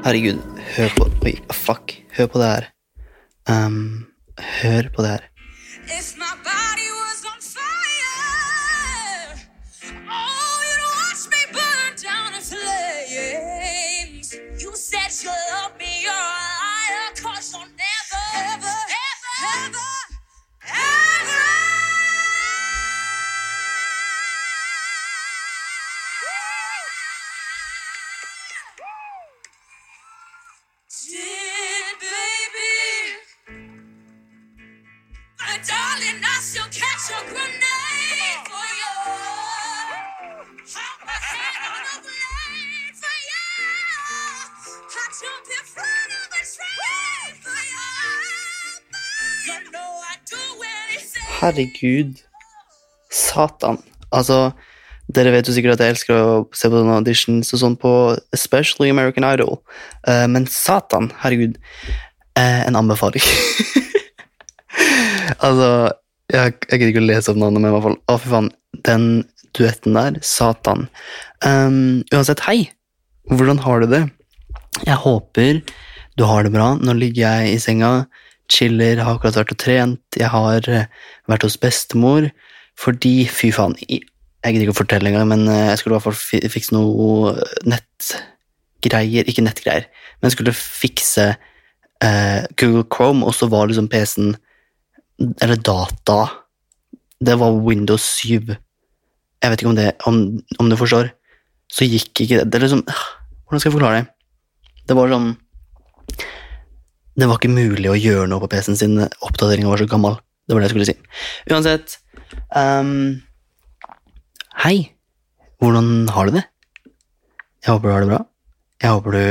Herregud, hør på Oi, fuck. Hør på det her. Um, hør på det her. Herregud. Satan. Altså, dere vet jo sikkert at jeg elsker å se på sånne auditions og sånn på especially American Idol. uh, men satan, herregud. uh, en anbefaling. altså, jeg, jeg gidder ikke å lese opp navnet, men i hvert fall Å, fy faen. Den duetten der, satan. Um, uansett, hei. Hvordan har du det? Jeg håper du har det bra. Nå ligger jeg i senga, chiller, har akkurat vært og trent. Jeg har eh, vært hos bestemor fordi Fy faen, jeg gidder ikke å fortelle engang, men eh, jeg skulle i hvert fall fikse noe nettgreier Ikke nettgreier, men jeg skulle fikse eh, Google Chrome, og så var liksom PC-en Eller data Det var Windows 7. Jeg vet ikke om det om, om du forstår. Så gikk ikke det Det liksom Hvordan skal jeg forklare det? Det var sånn Det var ikke mulig å gjøre noe på PC-en sin. Oppdateringa var så gammel. Det var det jeg skulle si. Uansett um, Hei. Hvordan har du det? Jeg håper du har det bra. Jeg håper du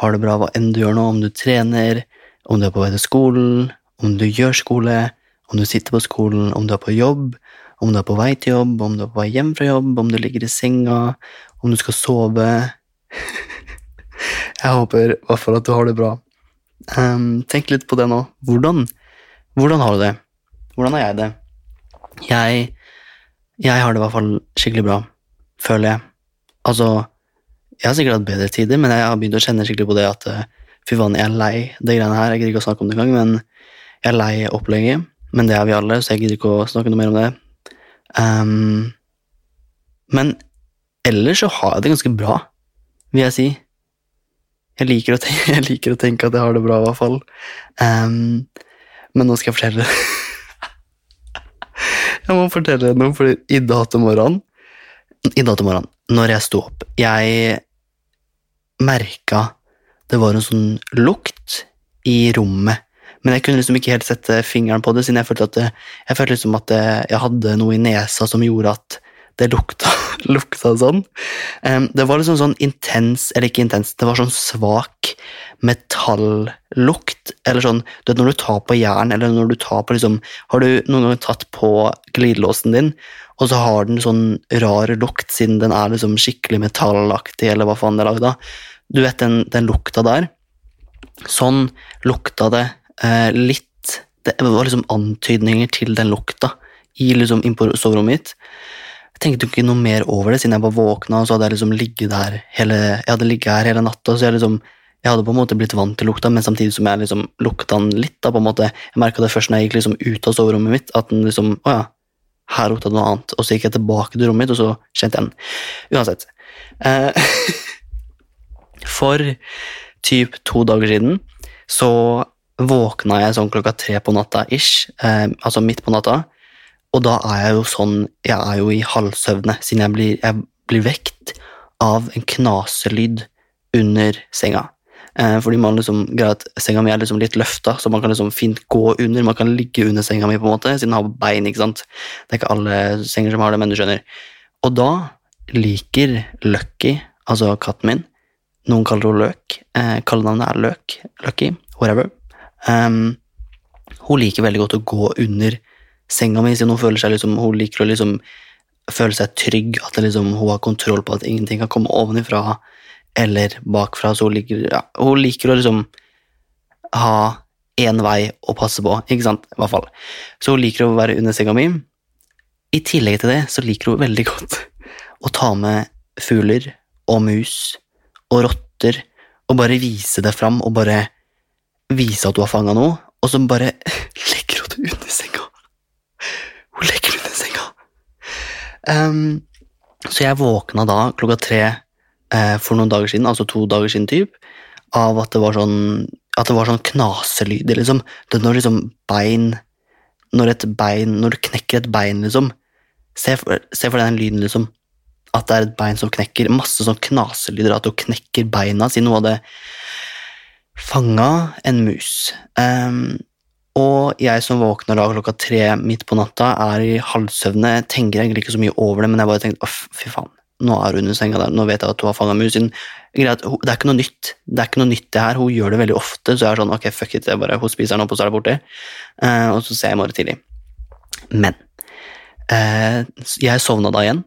har det bra hva enn du gjør nå, om du trener, om du er på vei til skolen, om du gjør skole, om du sitter på skolen, om du er på jobb, om du er på vei til jobb, om du er på vei hjem fra jobb, om du ligger i senga, om du skal sove. Jeg håper i hvert fall at du har det bra. Um, tenk litt på det nå. Hvordan, hvordan har du det? Hvordan har jeg det? Jeg, jeg har det i hvert fall skikkelig bra, føler jeg. Altså, jeg har sikkert hatt bedre tider, men jeg har begynt å kjenne skikkelig på det at eh, fy faen, jeg er lei det greiene her. Jeg gidder ikke å snakke om det engang, men jeg er lei opplegget. Men det er vi alle, så jeg gidder ikke å snakke noe mer om det. Um, men ellers så har jeg det ganske bra, vil jeg si. Jeg liker, å tenke, jeg liker å tenke at jeg har det bra, i hvert fall. Um, men nå skal jeg fortelle Jeg må fortelle noe, for i dag til morgenen I dag til morgenen, når jeg sto opp Jeg merka det var en sånn lukt i rommet. Men jeg kunne liksom ikke helt sette fingeren på det, siden jeg følte at jeg følte liksom at jeg hadde noe i nesa som gjorde at det lukta, lukta sånn. Det var liksom sånn intens, eller ikke intens, det var sånn svak metallukt. Eller sånn, du vet når du tar på jern, eller når du tar på liksom Har du noen gang tatt på glidelåsen din, og så har den sånn rar lukt, siden den er liksom skikkelig metallaktig, eller hva faen det er lagd av. Du vet den, den lukta der? Sånn lukta det eh, litt Det var liksom antydninger til den lukta i liksom inn på soverommet mitt. Jeg tenkte ikke noe mer over det, siden jeg bare våkna, og så hadde jeg liksom ligget der hele, jeg hadde ligget her hele natta, så jeg liksom jeg hadde på en måte blitt vant til lukta, men samtidig som jeg liksom lukta den litt. da på en måte, Jeg merka det først når jeg gikk liksom ut av soverommet mitt, at den liksom, å ja, her lukta det noe annet. Og så gikk jeg tilbake til rommet mitt, og så kjente jeg den. Uansett. Eh, for typ to dager siden så våkna jeg sånn klokka tre på natta ish, eh, altså midt på natta, og da er jeg jo sånn, jeg er jo i halvsøvne, siden jeg blir, jeg blir vekt av en knaselyd under senga. Eh, fordi man liksom, greit, senga mi er liksom litt løfta, så man kan liksom fint gå under. Man kan ligge under senga mi, på en måte, siden den har bein. ikke sant? Det er ikke alle senger som har det, men du skjønner. Og da liker Lucky, altså katten min, noen kaller henne Løk, eh, kallenavnet er Løk, Lucky, whatever. Um, hun liker veldig godt å gå under senga mi, siden hun føler seg liksom, hun liker å liksom føle seg trygg, at liksom, hun har kontroll på at ingenting kan komme ovenifra eller bakfra, så hun liker, ja, hun liker å liksom ha én vei å passe på, ikke sant, i hvert fall. Så hun liker å være under senga mi. I tillegg til det så liker hun veldig godt å ta med fugler og mus og rotter og bare vise det fram og bare vise at hun har fanga noe, og så bare legger hun det under senga. Hun legger det under senga. Um, så jeg våkna da klokka tre eh, for noen dager siden, altså to dager siden typ, av at det var sånn at det var sånn knaselyder, liksom. Det når liksom bein Når et bein Når du knekker et bein, liksom. Se for, se for deg den lyden, liksom. At det er et bein som knekker. Masse sånn knaselyder, at du knekker beina, siden av hadde fanga en mus. Um, og jeg som våkner da klokka tre midt på natta, er i halvsøvne, tenker egentlig ikke så mye over det, men jeg bare tenkte «Åh, fy faen, nå er hun under senga der, nå vet jeg at hun har fanga mus. Det er ikke noe nytt, det er ikke noe nytt det her, hun gjør det veldig ofte, så jeg er sånn, ok, fuck it, jeg bare, hun spiser den opp, og så er det borte. Uh, og så ser jeg i morgen tidlig. Men uh, jeg sovna da igjen,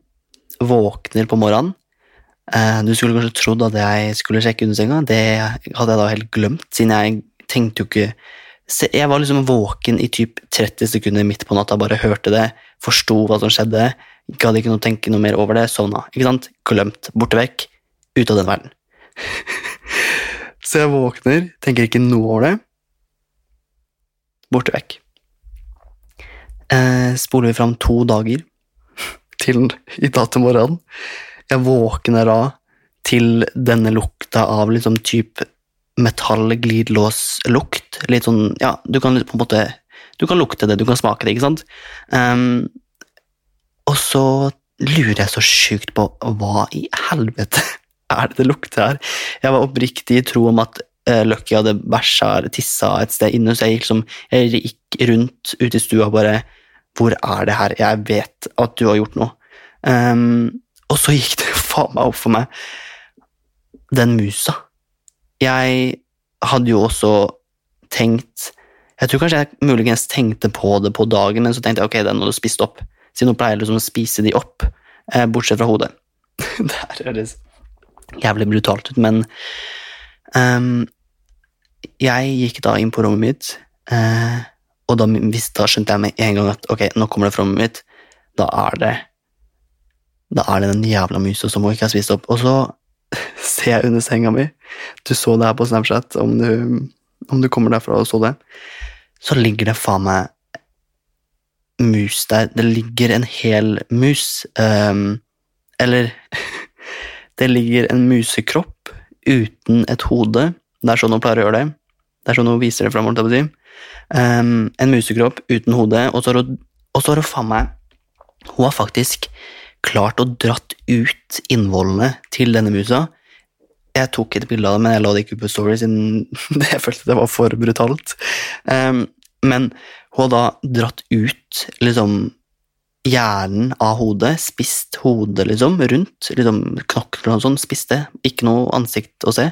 våkner på morgenen. Eh, du skulle kanskje trodd at jeg skulle sjekke under senga, det hadde jeg da helt glemt, siden jeg tenkte jo ikke Jeg var liksom våken i typ 30 sekunder midt på natta, bare hørte det, forsto hva som skjedde, gadd ikke noe tenke noe mer over det, sovna. Ikke sant? Glemt, borte vekk, Ute av den verden. Så jeg våkner, tenker ikke noe over det. Borte vekk. Eh, spoler vi fram to dager til i dag til morgenen. Jeg våkner da til denne lukta av liksom typ metallglidelåslukt. Litt sånn, ja, du kan på en måte Du kan lukte det, du kan smake det, ikke sant? Um, og så lurer jeg så sjukt på hva i helvete er det det lukter her? Jeg var oppriktig i tro om at uh, Lucky hadde bæsja eller tissa et sted inne, så jeg gikk, liksom, jeg gikk rundt ute i stua og bare Hvor er det her? Jeg vet at du har gjort noe. Ehm, og så gikk det faen meg opp for meg. Den musa. Jeg hadde jo også tenkt Jeg tror kanskje jeg muligens tenkte på det på dagen, men så tenkte jeg ok, den hadde spist opp. Siden hun pleier liksom å spise de opp, eh, bortsett fra hodet. det her høres jævlig brutalt ut, men um, Jeg gikk da inn på rommet mitt, eh, og da, da skjønte jeg med en gang at ok, nå kommer det fra rommet mitt. Da er det Da er det den jævla musa som hun ikke har spist opp. Og så ser jeg under senga mi Du så det her på Snapchat, om du, om du kommer derfra og så det. Så ligger det faen meg mus der. Det ligger en hel mus. Um, eller Det ligger en musekropp uten et hode. Det er sånn hun pleier å gjøre det. Det er sånn hun viser det fram. Um, en musekropp uten hode, og så har hun faen meg Hun har faktisk klart å dratt ut innvollene til denne musa. Jeg tok et bilde av det, men jeg la det ikke ut på Story, siden jeg følte det var for brutalt. Um, men hun har da dratt ut liksom hjernen av hodet, spist hodet liksom rundt, liksom knokler og sånn, spist det, ikke noe ansikt å se,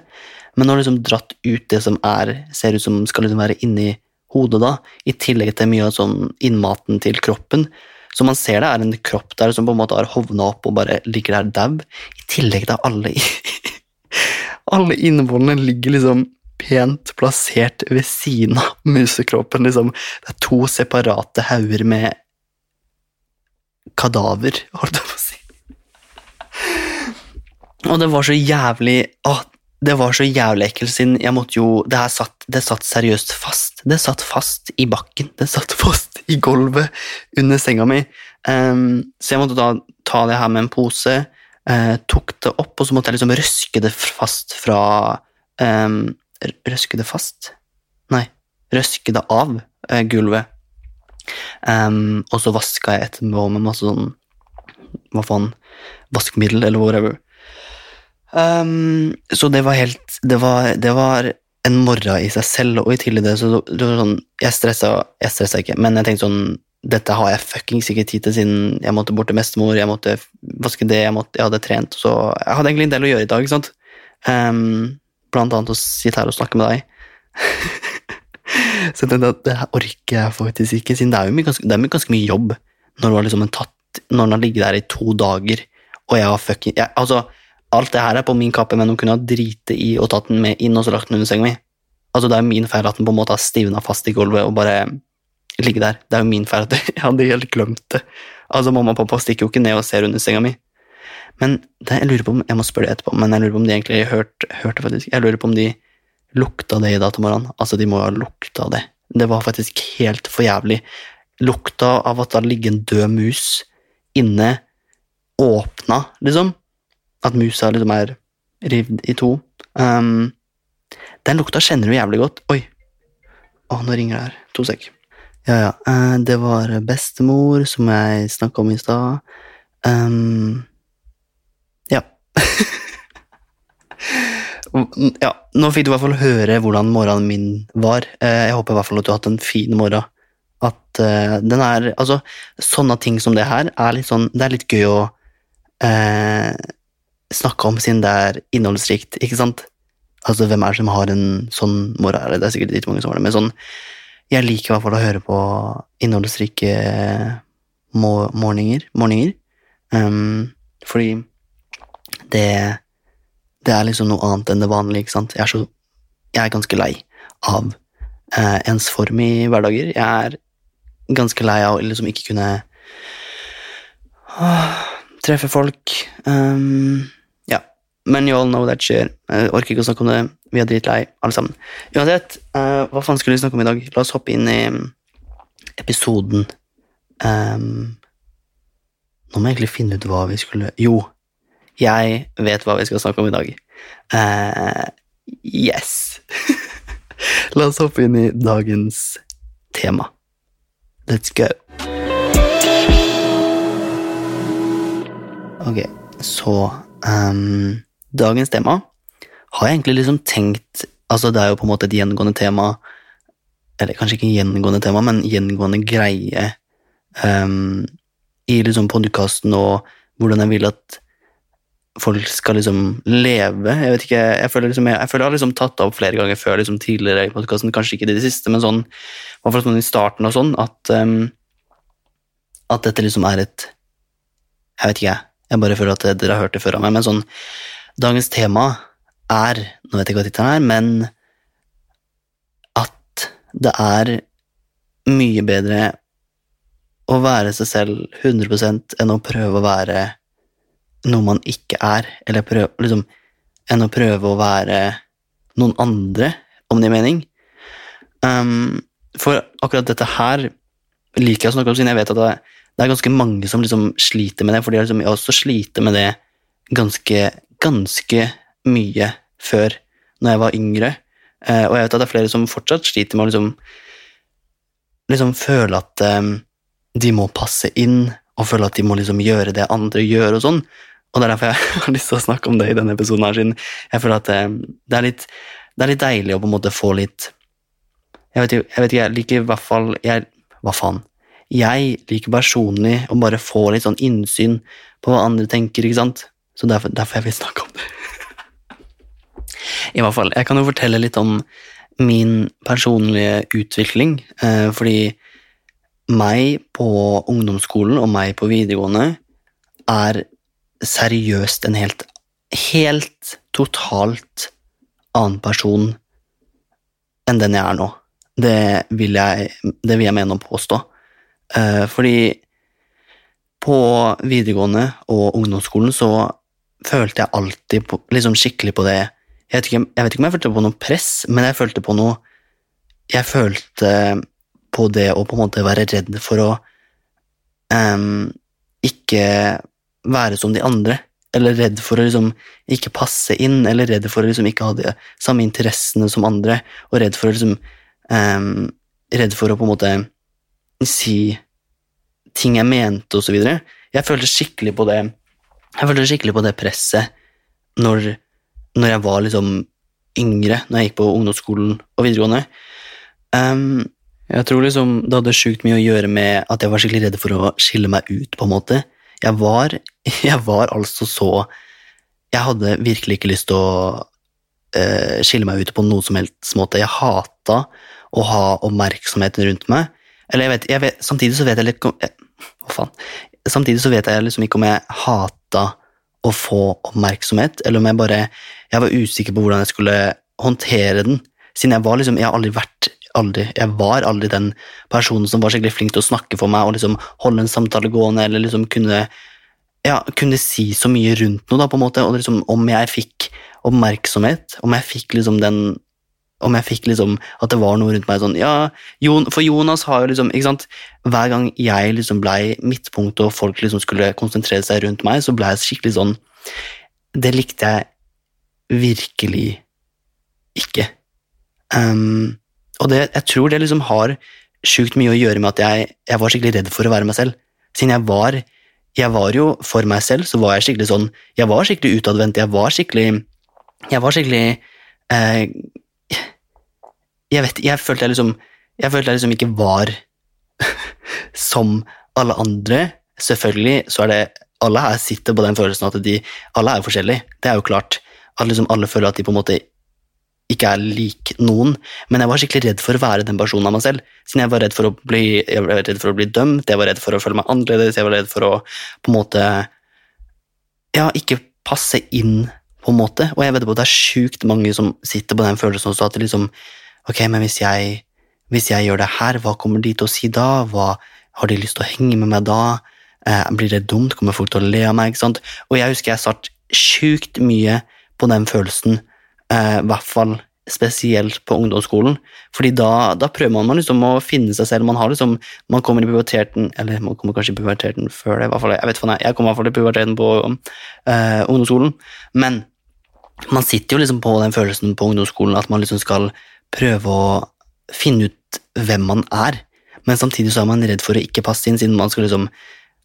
men hun har liksom dratt ut det som er, ser ut som skal liksom være inni hodet da, i tillegg til mye av sånn innmaten til kroppen, så man ser det er en kropp der som på en måte har hovna opp og bare ligger der dau, i tillegg til alle alle innvollene ligger liksom pent plassert ved siden av musekroppen. Liksom. Det er to separate hauger med kadaver, holdt jeg på å si. Og det var så jævlig åh, Det var så jævlig ekkelt, siden jeg måtte jo Det her satt, det satt seriøst fast. Det satt fast i bakken. Det satt fast i gulvet under senga mi. Um, så jeg måtte da ta det her med en pose, uh, tok det opp, og så måtte jeg liksom røske det fast fra um, Røske det fast? Nei, røske det av uh, gulvet. Um, og så vaska jeg etterpå med masse sånn Hva faen? Vaskemiddel, eller whatever. Um, så det var helt det var, det var en morgen i seg selv, og i tillegg det, så det var sånn Jeg stressa, jeg stressa ikke, men jeg tenkte sånn Dette har jeg fuckings ikke tid til siden jeg måtte bort til bestemor, jeg måtte vaske det, jeg, måtte, jeg hadde trent, så jeg hadde egentlig en del å gjøre i dag, ikke sant? Um, blant annet å sitte her og snakke med deg. så jeg tenkte at det orker jeg faktisk ikke, siden det er jo mye, ganske, er mye, ganske mye jobb når du har liksom en tatt Når den har ligget der i to dager, og jeg har fucking jeg, Altså, alt det her er på min kappe, men hun kunne ha driti i og tatt den med inn og så lagt den under senga mi. Altså, det er jo min feil at den på en måte har stivna fast i gulvet og bare ligger der. Det er jo min feil at jeg hadde helt glemt det. Altså, mamma og pappa stikker jo ikke ned og ser under senga mi. Men det, jeg lurer på om, jeg må spørre det etterpå, men jeg lurer på om de egentlig hørte, hørte faktisk, jeg lurer på om de lukta det i dag til morgenen. Altså, de må ha lukta det. Det var faktisk helt for jævlig. Lukta av at det hadde ligget en død mus inne, åpna, liksom. At musa liksom er rivd i to. Um, den lukta kjenner du jævlig godt. Oi. Å, nå ringer det her. To sek. Ja, ja. Uh, det var bestemor, som jeg snakka om i stad. Um, ja. ja. Nå fikk du i hvert fall høre hvordan morgenen min var. Uh, jeg håper i hvert fall at du har hatt en fin morgen. At uh, den er Altså, sånne ting som det her er litt sånn Det er litt gøy å snakke om siden det er innholdsrikt, ikke sant? Altså, hvem er det som har en sånn moral? Det er sikkert litt mange som har det, men sånn Jeg liker i hvert fall å høre på innholdsrike morgener. morgener. Um, fordi det Det er liksom noe annet enn det vanlige, ikke sant? Jeg er så Jeg er ganske lei av ens form i hverdager. Jeg er ganske lei av å liksom ikke kunne uh, treffe folk. Um. Men you all know that skjer. Jeg orker ikke å snakke om det. Vi er dritlei, alle sammen. Uansett, uh, hva faen skulle vi snakke om i dag? La oss hoppe inn i mm, episoden. Um, nå må jeg egentlig finne ut hva vi skulle Jo, jeg vet hva vi skal snakke om i dag. Uh, yes! La oss hoppe inn i dagens tema. Let's go. Ok, så ehm, Dagens tema har jeg egentlig liksom tenkt Altså, det er jo på en måte et gjengående tema Eller kanskje ikke gjengående tema, men gjengående greie um, i liksom podkasten og hvordan jeg vil at folk skal liksom leve. Jeg vet ikke, jeg føler, liksom, jeg, jeg føler jeg har liksom tatt det opp flere ganger før liksom tidligere i podkasten, kanskje ikke i det siste, men sånn, i sånn i starten og sånn, at, um, at dette liksom er et Jeg vet ikke, jeg. Jeg bare føler at dere har hørt det før av meg, men sånn Dagens tema er Nå vet jeg ikke hva tittelen er, men at det er mye bedre å være seg selv 100 enn å prøve å være noe man ikke er, eller prøve, liksom, enn å prøve å være noen andre, om det gir mening. Um, for akkurat dette her liker jeg å snakke om, siden jeg vet at det, er ganske mange som liksom sliter med det, fordi har liksom, også sliter med det ganske, ganske mye før, når jeg var yngre. Eh, og jeg vet at det er flere som fortsatt sliter med å liksom, liksom føle at um, de må passe inn, og føle at de må liksom gjøre det andre gjør, og sånn. Og det er derfor jeg har lyst til å snakke om det i denne episoden, her, siden jeg føler at det, det, er litt, det er litt deilig å på en måte få litt Jeg vet, jeg vet ikke, jeg liker i hvert fall jeg, Hva faen? Jeg liker personlig å bare få litt sånn innsyn på hva andre tenker, ikke sant? Så derfor, derfor jeg vil snakke om det. I hvert fall, jeg kan jo fortelle litt om min personlige utvikling, eh, fordi meg på ungdomsskolen og meg på videregående er seriøst en helt, helt totalt annen person enn den jeg er nå. Det vil jeg, det vil jeg mene å påstå. Eh, fordi på videregående og ungdomsskolen så følte jeg alltid på, liksom skikkelig på det jeg vet, ikke, jeg vet ikke om jeg følte på noe press, men jeg følte på noe Jeg følte på det å på en måte være redd for å um, ikke være som de andre, eller redd for å liksom ikke passe inn, eller redd for å liksom ikke ha de samme interessene som andre, og redd for å liksom um, Redd for å på en måte si ting jeg mente, og så videre. Jeg følte skikkelig på det Jeg følte skikkelig på det presset når, når jeg var liksom yngre, når jeg gikk på ungdomsskolen og videregående. Um, jeg tror liksom det hadde sjukt mye å gjøre med at jeg var skikkelig redd for å skille meg ut, på en måte. Jeg var, jeg var altså så Jeg hadde virkelig ikke lyst til å uh, skille meg ut på noen som helst måte. Jeg hata å ha oppmerksomheten rundt meg. Eller jeg vet, jeg vet Samtidig så vet jeg litt Hva faen? Samtidig så vet jeg liksom ikke om jeg hata å få oppmerksomhet, eller om jeg bare Jeg var usikker på hvordan jeg skulle håndtere den. Siden jeg var liksom Jeg har aldri vært aldri, Jeg var aldri den personen som var skikkelig flink til å snakke for meg og liksom holde en samtale gående, eller liksom kunne ja, kunne si så mye rundt noe, da, på en måte, og liksom om jeg fikk oppmerksomhet, om jeg fikk liksom den om jeg fikk liksom at det var noe rundt meg sånn Ja, Jon, for Jonas har jo liksom ikke sant, Hver gang jeg liksom blei midtpunktet og folk liksom skulle konsentrere seg rundt meg, så blei jeg skikkelig sånn Det likte jeg virkelig ikke. Um, og det, jeg tror det liksom har sjukt mye å gjøre med at jeg, jeg var skikkelig redd for å være meg selv. Siden jeg var jeg var jo for meg selv, så var jeg skikkelig sånn Jeg var skikkelig utadvendt, jeg var skikkelig Jeg var skikkelig eh, Jeg vet Jeg følte jeg liksom Jeg følte jeg liksom ikke var som alle andre. Selvfølgelig så er det Alle her sitter på den følelsen at de Alle er jo forskjellige, det er jo klart. At liksom alle føler at de på en måte ikke er lik noen, men jeg var skikkelig redd for å være den personen av meg selv. Siden jeg var redd for å bli, jeg var redd for å bli dømt, jeg var redd for å føle meg annerledes, jeg var redd for å på en måte ja, ikke passe inn, på en måte. Og jeg vet på at det er sjukt mange som sitter på den følelsen også, at det liksom Ok, men hvis jeg, hvis jeg gjør det her, hva kommer de til å si da? Hva, har de lyst til å henge med meg da? Eh, blir det dumt? Kommer folk til å le av meg? ikke sant? Og jeg husker jeg satt sjukt mye på den følelsen eh, i hvert fall spesielt på ungdomsskolen. Fordi da, da prøver man liksom å finne seg selv. Man, liksom, man kommer i puberteten Eller man kommer kanskje i puberteten før det. fall, Jeg vet faen, jeg, kom i hvert fall i puberteten på eh, ungdomsskolen. Men man sitter jo liksom på den følelsen på ungdomsskolen at man liksom skal prøve å finne ut hvem man er. Men samtidig så er man redd for å ikke passe inn, siden man skal liksom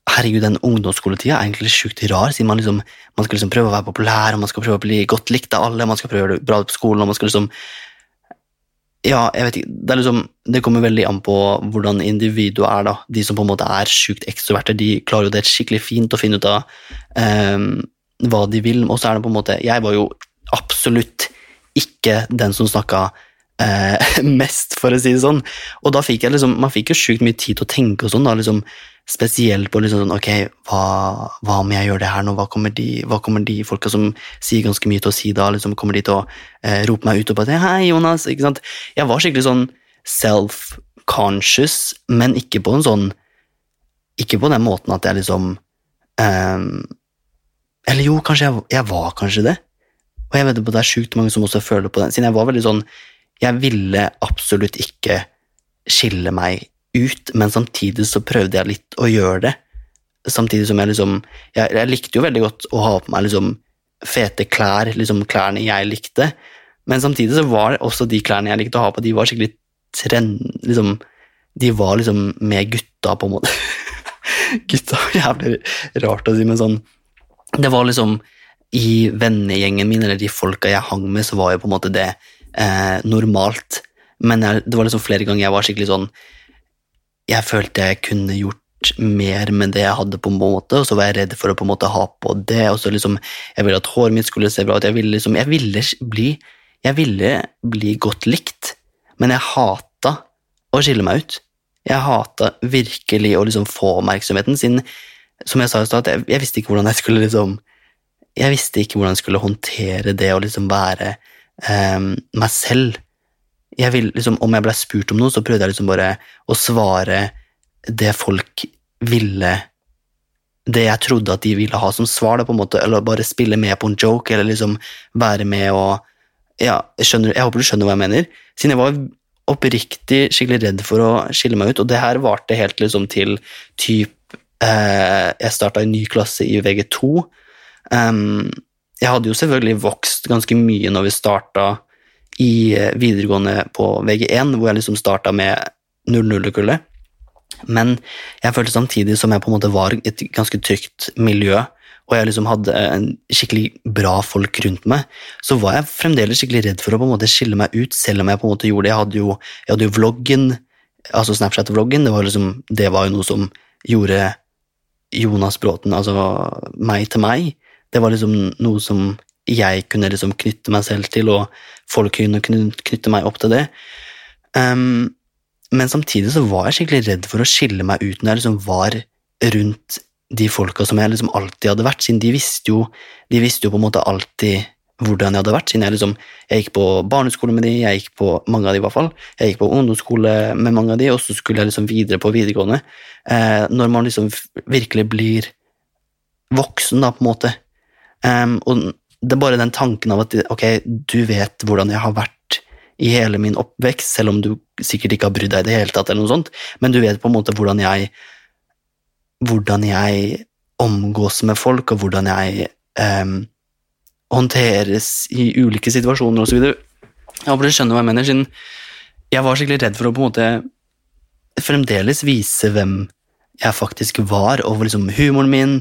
Herregud, den ungdomsskoletida er egentlig sjukt rar, siden man, liksom, man skal liksom prøve å være populær, og man skal prøve å bli godt likt av alle, man skal prøve å gjøre det bra på skolen, og man skal liksom Ja, jeg vet ikke, det er liksom Det kommer veldig an på hvordan individet er, da. De som på en måte er sjukt ekstroverte, de klarer jo det skikkelig fint å finne ut av um, hva de vil, og så er det på en måte Jeg var jo absolutt ikke den som snakka eh, mest, for å si det sånn. Og da fikk jeg liksom, man fikk jo sjukt mye tid til å tenke og sånn, da, liksom, spesielt på liksom sånn, ok, hva, hva om jeg gjør det her nå, hva kommer de, hva kommer de folka som sier ganske mye til å si da, liksom, kommer de til å eh, rope meg ut og bare hei, Jonas, ikke sant? Jeg var skikkelig sånn self-conscious, men ikke på en sånn, ikke på den måten at jeg liksom eh, Eller jo, kanskje jeg, jeg var kanskje det. Og jeg vet det er sjukt mange som også føler på den, siden jeg var veldig sånn Jeg ville absolutt ikke skille meg ut, men samtidig så prøvde jeg litt å gjøre det. Samtidig som jeg liksom Jeg, jeg likte jo veldig godt å ha på meg liksom fete klær, liksom klærne jeg likte, men samtidig så var det også de klærne jeg likte å ha på, de var skikkelig trend... Liksom, de var liksom med gutta, på en måte. gutta jævlig rart å si, men sånn Det var liksom i vennegjengen min, eller de folka jeg hang med, så var jo på en måte det eh, normalt. Men jeg, det var liksom flere ganger jeg var skikkelig sånn Jeg følte jeg kunne gjort mer med det jeg hadde, på en måte, og så var jeg redd for å på en måte ha på det. og så liksom, Jeg ville at håret mitt skulle se bra ut. Jeg ville liksom, jeg ville bli, jeg ville bli godt likt, men jeg hata å skille meg ut. Jeg hata virkelig å liksom få oppmerksomheten, siden som jeg sa i stad, jeg, jeg visste ikke hvordan jeg skulle liksom jeg visste ikke hvordan jeg skulle håndtere det å liksom være um, meg selv. Jeg vil, liksom, om jeg ble spurt om noe, så prøvde jeg liksom bare å svare det folk ville Det jeg trodde at de ville ha som svar, da, på en måte, eller bare spille med på en joke, eller liksom være med og ja, skjønner, jeg håper du skjønner hva jeg mener. Siden jeg var oppriktig skikkelig redd for å skille meg ut, og det her varte helt liksom til typ eh, Jeg starta en ny klasse i VG2. Um, jeg hadde jo selvfølgelig vokst ganske mye når vi starta i eh, videregående på VG1, hvor jeg liksom starta med 00-kullet. Men jeg følte samtidig som jeg på en måte var i et ganske trygt miljø, og jeg liksom hadde en skikkelig bra folk rundt meg, så var jeg fremdeles skikkelig redd for å på en måte skille meg ut, selv om jeg på en måte gjorde det. Jeg hadde jo, jeg hadde jo vloggen, altså Snapchat-vloggen, det liksom, det var jo noe som gjorde Jonas Bråten, altså meg til meg. Det var liksom noe som jeg kunne liksom knytte meg selv til, og folk kunne knytte meg opp til det. Um, men samtidig så var jeg skikkelig redd for å skille meg ut når jeg liksom var rundt de folka som jeg liksom alltid hadde vært, siden de visste jo, de visste jo på en måte alltid hvordan jeg hadde vært, siden jeg liksom Jeg gikk på barneskole med de, jeg gikk på mange av de i hvert fall, jeg gikk på ungdomsskole med mange av de, og så skulle jeg liksom videre på videregående. Eh, når man liksom virkelig blir voksen, da, på en måte. Um, og det er bare den tanken av at ok, du vet hvordan jeg har vært i hele min oppvekst, selv om du sikkert ikke har brydd deg i det hele tatt, eller noe sånt, men du vet på en måte hvordan jeg hvordan jeg omgås med folk, og hvordan jeg um, håndteres i ulike situasjoner osv. Jeg håper du skjønner hva jeg mener, siden jeg var skikkelig redd for å på en måte fremdeles vise hvem jeg faktisk var, og liksom humoren min.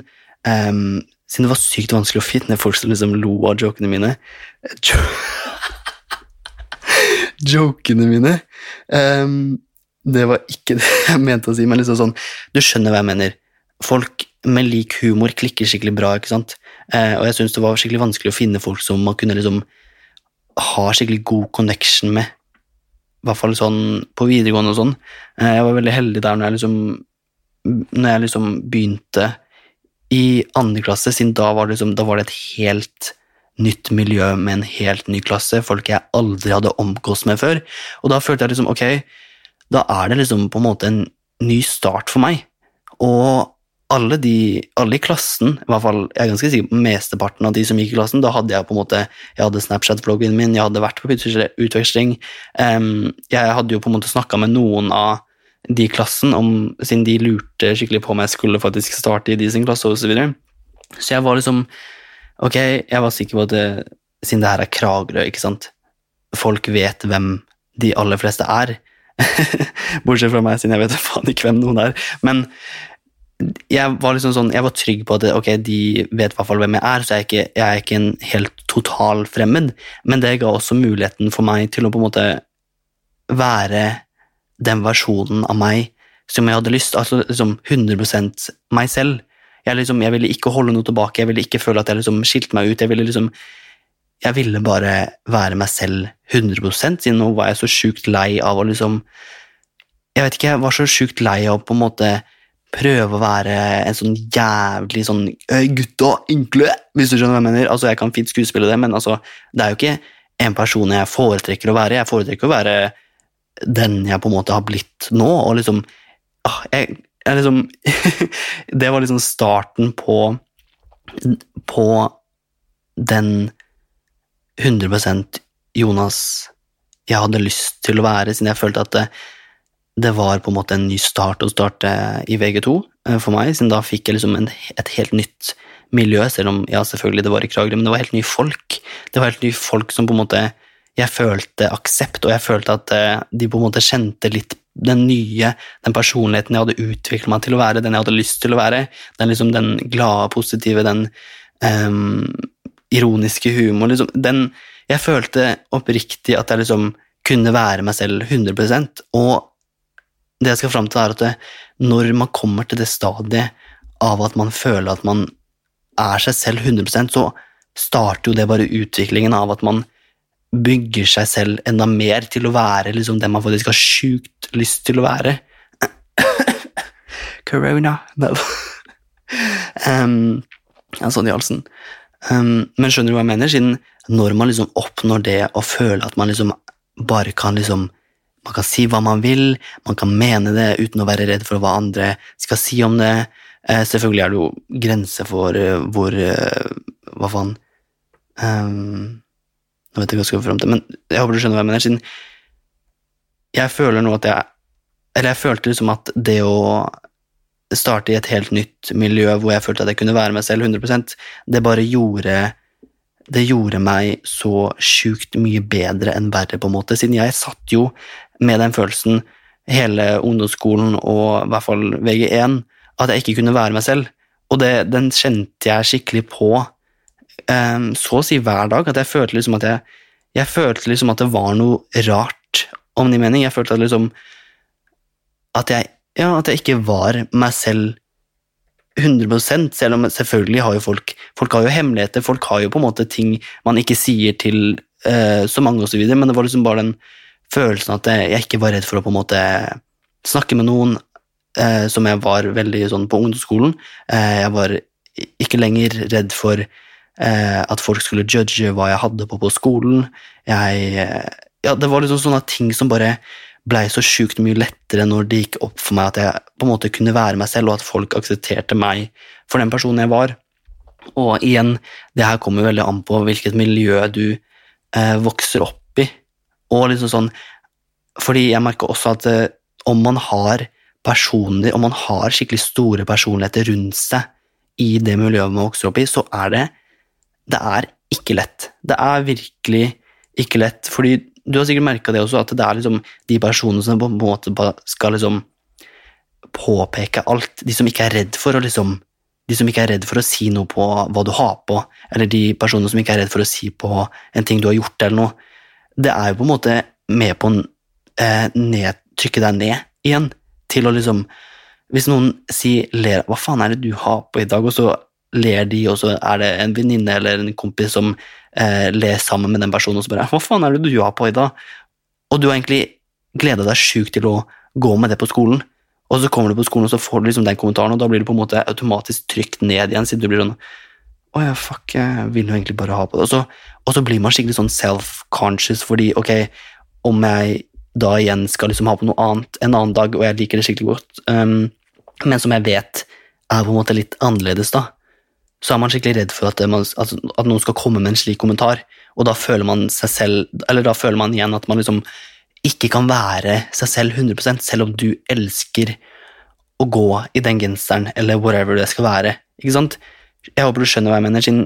Um, siden det var sykt vanskelig å finne folk som liksom lo av jokene mine. Jo jokene mine. Um, det var ikke det jeg mente å si, men liksom sånn Du skjønner hva jeg mener folk med lik humor klikker skikkelig bra, ikke sant. Uh, og jeg syns det var skikkelig vanskelig å finne folk som man kunne liksom ha skikkelig god connection med. I hvert fall sånn på videregående og sånn. Uh, jeg var veldig heldig der når jeg liksom når jeg liksom begynte i andre klasse, siden da var, liksom, da var det et helt nytt miljø med en helt ny klasse, folk jeg aldri hadde omgås med før. Og da følte jeg liksom ok, da er det liksom på en måte en ny start for meg. Og alle, de, alle i klassen, i hvert fall, jeg er ganske sikker på mesteparten av de som gikk i klassen, da hadde jeg på en måte, jeg hadde Snapchat-vloggen min, jeg hadde vært på utveksling. Um, jeg hadde jo på en måte snakka med noen av de klassen, om, siden de lurte skikkelig på om jeg skulle faktisk starte i de sin klasse osv. Så, videre. så jeg var liksom Ok, jeg var sikker på at det, siden det her er Kragerø, ikke sant Folk vet hvem de aller fleste er. Bortsett fra meg, siden jeg vet faen ikke hvem noen er. Men jeg var liksom sånn, jeg var trygg på at ok, de vet i hvert fall hvem jeg er, så jeg er, ikke, jeg er ikke en helt total fremmed, men det ga også muligheten for meg til å på en måte være den versjonen av meg som jeg hadde lyst, altså liksom 100% meg selv. Jeg, liksom, jeg ville ikke holde noe tilbake, jeg ville ikke føle at jeg liksom skilte meg ut. Jeg ville liksom jeg ville bare være meg selv 100 siden nå var jeg så sjukt lei av å liksom Jeg vet ikke, jeg var så sjukt lei av på en måte prøve å være en sånn jævlig sånn gutta, enkle, hvis du skjønner hva jeg mener. Altså, Jeg kan fint skuespille det, men altså, det er jo ikke en person jeg foretrekker å være. Jeg foretrekker å være den jeg på en måte har blitt nå, og liksom ah, jeg, jeg liksom Det var liksom starten på på den 100% Jonas jeg hadde lyst til å være, siden jeg følte at det, det var på en måte en ny start å starte i VG2 eh, for meg, siden da fikk jeg liksom en, et helt nytt miljø, selv om ja, selvfølgelig det var i Kragerø, men det var helt nye folk. Det var helt nye folk som på en måte jeg følte aksept, og jeg følte at eh, de på en måte kjente litt den nye, den personligheten jeg hadde utviklet meg til å være, den jeg hadde lyst til å være. Den, liksom, den glade, positive, den um, ironiske humor liksom, den, Jeg følte oppriktig at jeg liksom kunne være meg selv 100% og det jeg skal fram til, er at det, når man kommer til det stadiet av at man føler at man er seg selv 100% så starter jo det bare utviklingen av at man bygger seg selv enda mer til å være liksom det man faktisk har sjukt lyst til å være. Corona no. um, ja, sånn i halsen. Um, men skjønner du hva jeg mener? Siden når man liksom oppnår det og føler at man liksom bare kan liksom man kan si hva man vil, man kan mene det uten å være redd for hva andre skal si om det. Uh, selvfølgelig er det jo grenser for uh, hvor uh, Hva faen um, Nå vet ikke hva jeg skal til, men jeg håper du skjønner hva jeg mener. Siden jeg føler nå at jeg Eller jeg følte liksom at det å starte i et helt nytt miljø hvor jeg følte at jeg kunne være meg selv 100% det bare gjorde det gjorde meg så sjukt mye bedre enn verre, på en måte, siden jeg satt jo med den følelsen hele ungdomsskolen og i hvert fall VG1 at jeg ikke kunne være meg selv. Og det, den kjente jeg skikkelig på em, så å si hver dag. At jeg følte liksom at jeg, jeg følte liksom at det var noe rart, om din mening. Jeg følte at liksom at jeg, ja, at jeg ikke var meg selv 100 selv om selvfølgelig har jo folk folk har jo hemmeligheter, folk har jo på en måte ting man ikke sier til uh, så mange og så videre, men det var liksom bare den følelsen at jeg ikke var redd for å på en måte snakke med noen, uh, som jeg var veldig sånn på ungdomsskolen. Uh, jeg var ikke lenger redd for at folk skulle judge hva jeg hadde på på skolen. Jeg, eh, ja, det var liksom sånne ting som bare blei så sjukt mye lettere når det gikk opp for meg at jeg på en måte kunne være meg selv, og at folk aksepterte meg for den personen jeg var. Og igjen, det her kommer veldig an på hvilket miljø du eh, vokser opp i. Og liksom sånn, fordi jeg merker også at eh, om man har personer, om man har skikkelig store personligheter rundt seg i det miljøet man vokser opp i, så er det det er ikke lett. Det er virkelig ikke lett, fordi du har sikkert merka det også, at det er liksom de personene som på en måte skal liksom påpeke alt. De som ikke er redd for å liksom De som ikke er redd for å si noe på hva du har på, eller de personene som ikke er redd for å si på en ting du har gjort, eller noe. Det er jo på en måte med på å eh, trykke deg ned igjen, til å liksom Hvis noen sier ler, 'hva faen er det du har på i dag', og så ler de, og så er det en venninne eller en kompis som eh, ler sammen med den personen, og så bare 'hva faen er det du har på i dag'? Og du har egentlig gleda deg sjukt til å gå med det på skolen, og så kommer du på skolen, og så får du liksom den kommentaren, og da blir du på en måte automatisk trykt ned igjen, siden du blir sånn å ja, fuck, jeg vil jo egentlig bare ha på det. Og så, og så blir man skikkelig sånn self-conscious, fordi ok, om jeg da igjen skal liksom ha på noe annet en annen dag, og jeg liker det skikkelig godt, um, men som jeg vet er på en måte litt annerledes, da, så er man skikkelig redd for at, man, altså, at noen skal komme med en slik kommentar, og da føler man seg selv, eller da føler man igjen at man liksom ikke kan være seg selv 100 selv om du elsker å gå i den genseren, eller whatever det skal være. Ikke sant? Jeg håper du skjønner hva jeg mener, siden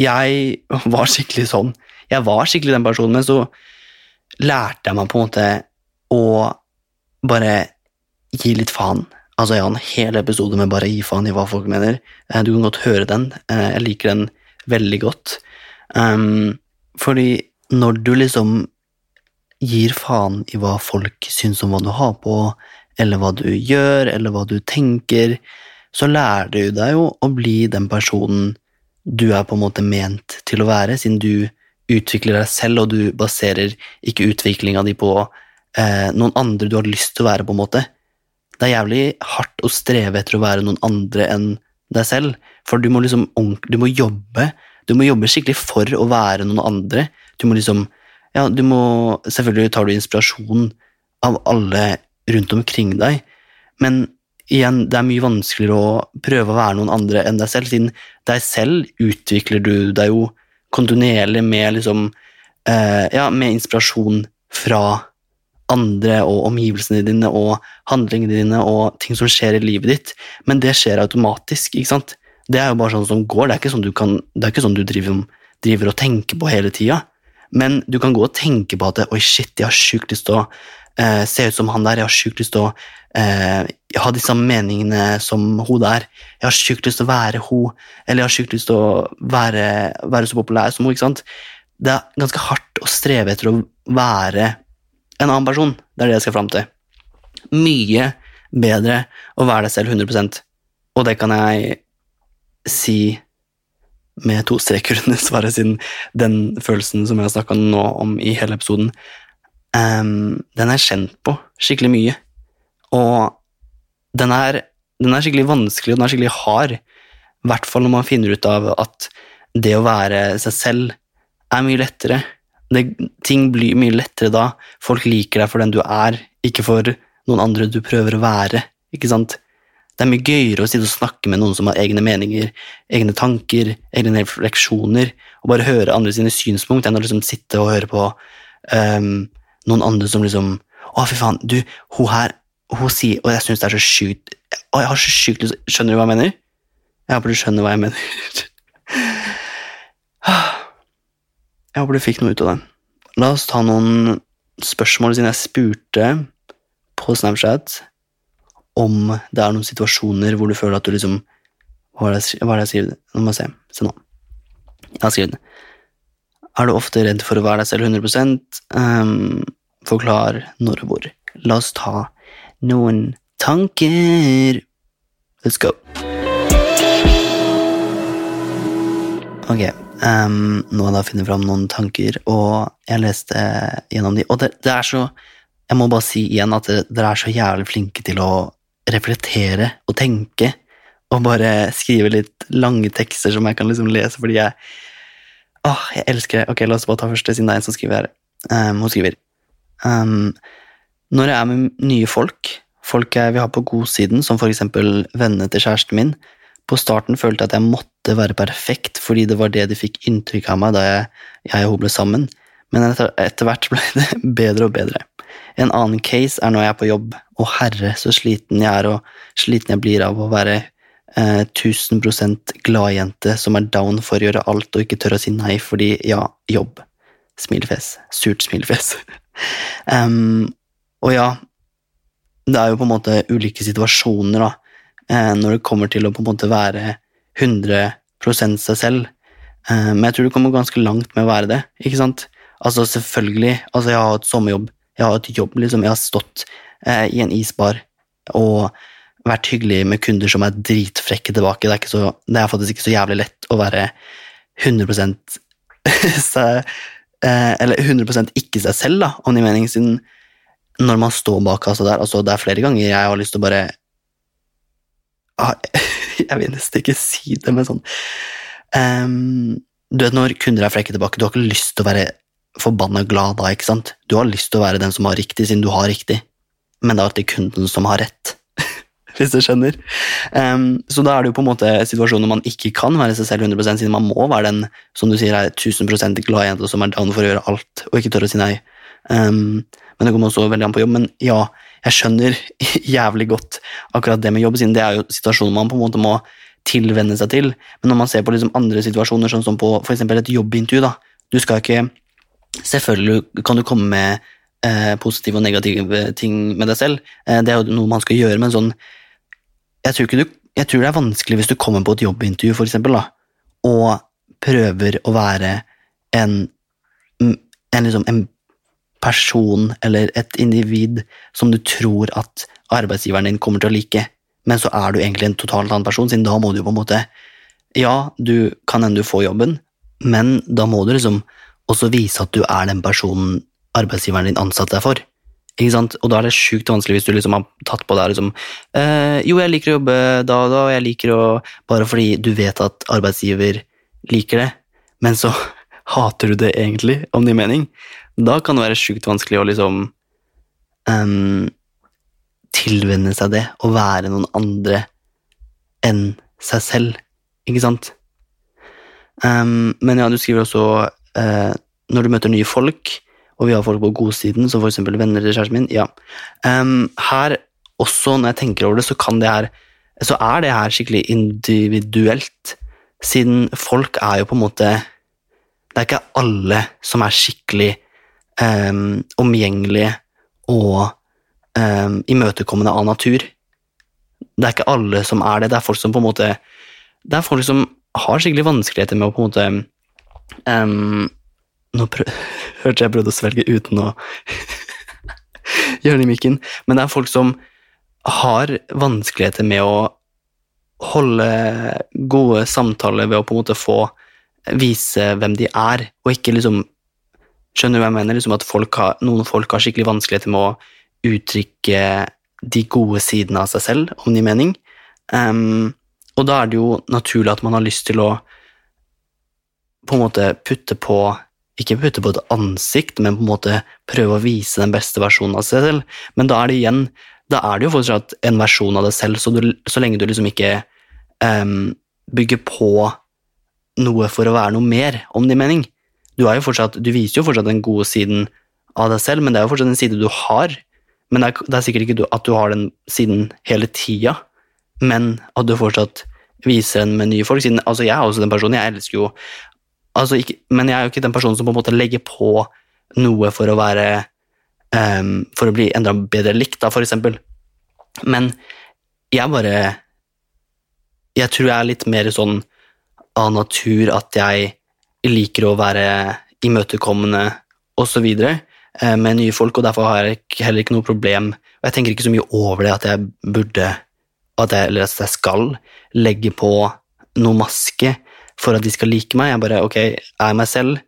Jeg var skikkelig sånn. Jeg var skikkelig den personen, men så lærte jeg meg på en måte å bare gi litt faen. Altså, jeg har en hel episode med bare gi faen i hva folk mener. Eh, Du kan godt høre den. Eh, Jeg liker den veldig godt. Um, fordi når du liksom gir faen i hva folk syns om hva du har på, eller hva du gjør, eller hva du tenker, så lærer du deg jo å bli den personen du er på en måte ment til å være, siden du utvikler deg selv, og du baserer ikke utviklinga di på eh, noen andre du har lyst til å være, på en måte. Det er jævlig hardt å streve etter å være noen andre enn deg selv, for du må liksom du må jobbe, du må jobbe skikkelig for å være noen andre. Du må liksom, ja, du må, selvfølgelig tar du inspirasjon av alle rundt omkring deg, men igjen, det er mye vanskeligere å prøve å være noen andre enn deg selv, siden deg selv utvikler du deg jo kontinuerlig med liksom, eh, ja, med inspirasjon fra andre og omgivelsene dine og handlingene dine og ting som skjer i livet ditt, men det skjer automatisk, ikke sant? Det er jo bare sånn som går, det er ikke sånn du, kan, det er ikke sånn du driver, driver og tenker på hele tida, men du kan gå og tenke på at oi shit, jeg har sjukt lyst til å eh, se ut som han der, jeg har sjukt lyst til å eh, ha de samme meningene som hun der, jeg har sjukt lyst til å være hun, eller jeg har sjukt lyst til å være, være så populær som hun, ikke sant? Det er ganske hardt å streve etter å være en annen person, det er det jeg skal fram til. Mye bedre å være deg selv 100% og det kan jeg si med to streker under svaret, siden den følelsen som jeg har snakka nå om i hele episoden, ehm, den er kjent på skikkelig mye. Og den er, den er skikkelig vanskelig, og den er skikkelig hard. I hvert fall når man finner ut av at det å være seg selv er mye lettere. Det, ting blir mye lettere da. Folk liker deg for den du er, ikke for noen andre du prøver å være. ikke sant? Det er mye gøyere å sitte og snakke med noen som har egne meninger, egne tanker, egne refleksjoner, og bare høre andre sine synspunkt, enn å liksom sitte og høre på ehm, noen andre som liksom Å, fy faen, du, hun her hun sier Og jeg syns det er så sjukt jeg har så sjukt lyst Skjønner du hva jeg mener? Jeg håper du skjønner hva jeg mener. Jeg håper du fikk noe ut av det. La oss ta noen spørsmål siden jeg spurte på Snapchat om det er noen situasjoner hvor du føler at du liksom Hva er det jeg hva er skriver? Nå må jeg se. Se nå. Jeg har skrevet det. Er du ofte redd for å være deg selv 100 um, Forklar når og hvor. La oss ta noen tanker. Let's go. Ok, um, nå har jeg da funnet fram noen tanker, og jeg leste gjennom de, og det, det er så Jeg må bare si igjen at dere er så jævlig flinke til å reflektere og tenke, og bare skrive litt lange tekster som jeg kan liksom lese, fordi jeg Åh, jeg elsker det. Ok, la oss bare ta første, siden det er en som skriver her. Um, hun skriver um, Når jeg er med nye folk, folk jeg vil ha på godsiden, som for eksempel vennene til kjæresten min, på starten følte jeg at jeg måtte være perfekt, fordi det var det de fikk inntrykk av meg da jeg, jeg og hun ble sammen, men etter, etter hvert ble det bedre og bedre. En annen case er når jeg er på jobb, og herre, så sliten jeg er og sliten jeg blir av å være eh, 1000 gladjente som er down for å gjøre alt og ikke tør å si nei fordi ja, jobb. Smilefjes. Surt smilefjes. um, og ja, det er jo på en måte ulike situasjoner, da eh, når det kommer til å på en måte være 100 seg selv. Eh, men jeg tror du kommer ganske langt med å være det. ikke sant? Altså selvfølgelig, altså jeg har hatt sommerjobb, jeg har hatt jobb, liksom. Jeg har stått eh, i en isbar og vært hyggelig med kunder som er dritfrekke tilbake. Det er, så, det er faktisk ikke så jævlig lett å være 100 seg, eh, Eller 100 ikke seg selv, da, om gir mening, siden når man står bak kassa der altså Det er flere ganger jeg har lyst til å bare ah, Jeg vil nesten ikke si det, men sånn um, Du vet når kunder er frekke tilbake, du har ikke lyst til å være forbanna glad da, ikke sant? Du har lyst til å være den som har riktig, siden du har riktig, men det er alltid kunden som har rett. Hvis du skjønner. Um, så da er det jo på en måte situasjoner man ikke kan være seg selv 100 siden man må være den som du sier er 1000% glad jente som er down for å gjøre alt og ikke tør å si nei. Um, men det kommer også veldig an på jobb. Men ja, jeg skjønner jævlig godt akkurat det med jobb, siden det er jo situasjonen man på en måte må tilvenne seg til. Men når man ser på liksom andre situasjoner, sånn som på eksempel et jobbintervju, da, du skal ikke Selvfølgelig kan du komme med eh, positive og negative ting med deg selv, eh, det er jo noe man skal gjøre, men sånn jeg tror, du, jeg tror det er vanskelig hvis du kommer på et jobbintervju, for eksempel, da, og prøver å være en, en, liksom, en person eller et individ som du tror at arbeidsgiveren din kommer til å like, men så er du egentlig en totalt annen person, siden da må du jo på en måte Ja, du kan hende du får jobben, men da må du liksom også vise at du er den personen arbeidsgiveren din ansatte deg for. Og da er det sjukt vanskelig hvis du liksom har tatt på deg liksom eh, Jo, jeg liker å jobbe da og da, og jeg liker å Bare fordi du vet at arbeidsgiver liker det, men så hater du det egentlig, om gir mening. Da kan det være sjukt vanskelig å liksom um, tilvenne seg det, å være noen andre enn seg selv, ikke sant? Um, men ja, du skriver også uh, når du møter nye folk, og vi har folk på godsiden, som eksempel venner til kjæresten min, ja. Um, her, også når jeg tenker over det, så det her så er det her skikkelig individuelt, siden folk er jo på en måte Det er ikke alle som er skikkelig um, omgjengelige og um, imøtekommende av natur. Det er ikke alle som er det. Det er folk som på en måte Det er folk som har skikkelig vanskeligheter med å på en måte um, Nå hørte jeg prøvde å svelge uten å gjøre det i mikken, men det er folk som har vanskeligheter med å holde gode samtaler ved å på en måte få vise hvem de er, og ikke liksom Skjønner du hva jeg mener? Liksom at folk har, noen folk har skikkelig vanskeligheter med å uttrykke de gode sidene av seg selv, om det gir mening. Um, og da er det jo naturlig at man har lyst til å på en måte putte på Ikke putte på et ansikt, men på en måte prøve å vise den beste versjonen av seg selv. Men da er det igjen da er det jo fortsatt en versjon av deg selv, så, du, så lenge du liksom ikke um, bygger på noe for å være noe mer, om gir mening. Du, er jo fortsatt, du viser jo fortsatt den gode siden av deg selv, men det er jo fortsatt en side du har. Men det er, det er sikkert ikke du, at du har den siden hele tida, men at du fortsatt viser den med nye folk. Siden, altså jeg er også den personen, jeg elsker jo altså ikke, Men jeg er jo ikke den personen som på en måte legger på noe for å være um, For å bli enda bedre likt, da, for eksempel. Men jeg bare Jeg tror jeg er litt mer sånn av natur at jeg liker å være imøtekommende osv. eh, med nye folk, og derfor har jeg heller ikke noe problem Og jeg tenker ikke så mye over det at jeg burde at jeg, eller at jeg skal legge på noe maske for at de skal like meg. Jeg bare ok, er meg selv,